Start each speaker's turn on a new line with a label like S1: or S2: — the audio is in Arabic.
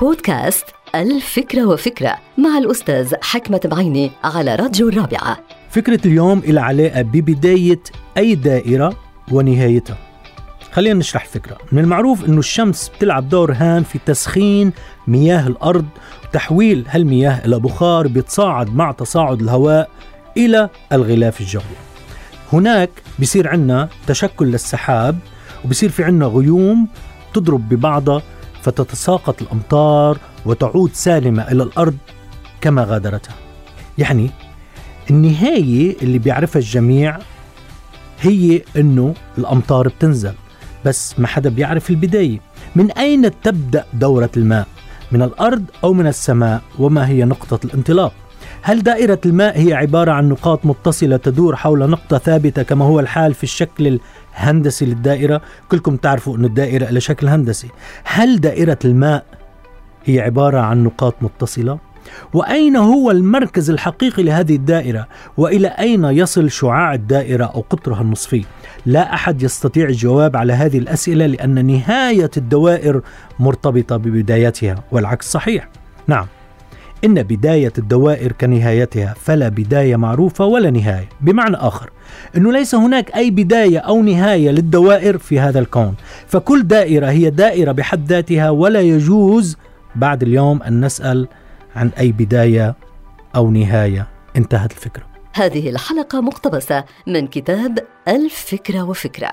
S1: بودكاست الفكرة وفكرة مع الأستاذ حكمة بعيني على راديو الرابعة.
S2: فكرة اليوم إلى علاقة ببداية أي دائرة ونهايتها. خلينا نشرح الفكرة من المعروف أنه الشمس بتلعب دور هام في تسخين مياه الأرض وتحويل هالمياه إلى بخار بيتصاعد مع تصاعد الهواء إلى الغلاف الجوي. هناك بصير عندنا تشكل للسحاب وبصير في عندنا غيوم تضرب ببعضها فتتساقط الأمطار وتعود سالمة إلى الأرض كما غادرتها يعني النهاية اللي بيعرفها الجميع هي أنه الأمطار بتنزل بس ما حدا بيعرف البداية من أين تبدأ دورة الماء؟ من الأرض أو من السماء وما هي نقطة الانطلاق؟ هل دائرة الماء هي عبارة عن نقاط متصلة تدور حول نقطة ثابتة كما هو الحال في الشكل الهندسي للدائرة؟ كلكم تعرفوا أن الدائرة لها شكل هندسي. هل دائرة الماء هي عبارة عن نقاط متصلة؟ وأين هو المركز الحقيقي لهذه الدائرة؟ وإلى أين يصل شعاع الدائرة أو قطرها النصفي؟ لا أحد يستطيع الجواب على هذه الأسئلة لأن نهاية الدوائر مرتبطة ببدايتها والعكس صحيح. نعم إن بداية الدوائر كنهايتها فلا بداية معروفة ولا نهاية. بمعنى آخر أنه ليس هناك أي بداية أو نهاية للدوائر في هذا الكون. فكل دائرة هي دائرة بحد ذاتها ولا يجوز بعد اليوم أن نسأل عن أي بداية أو نهاية. انتهت الفكرة.
S1: هذه الحلقة مقتبسة من كتاب الفكرة وفكرة.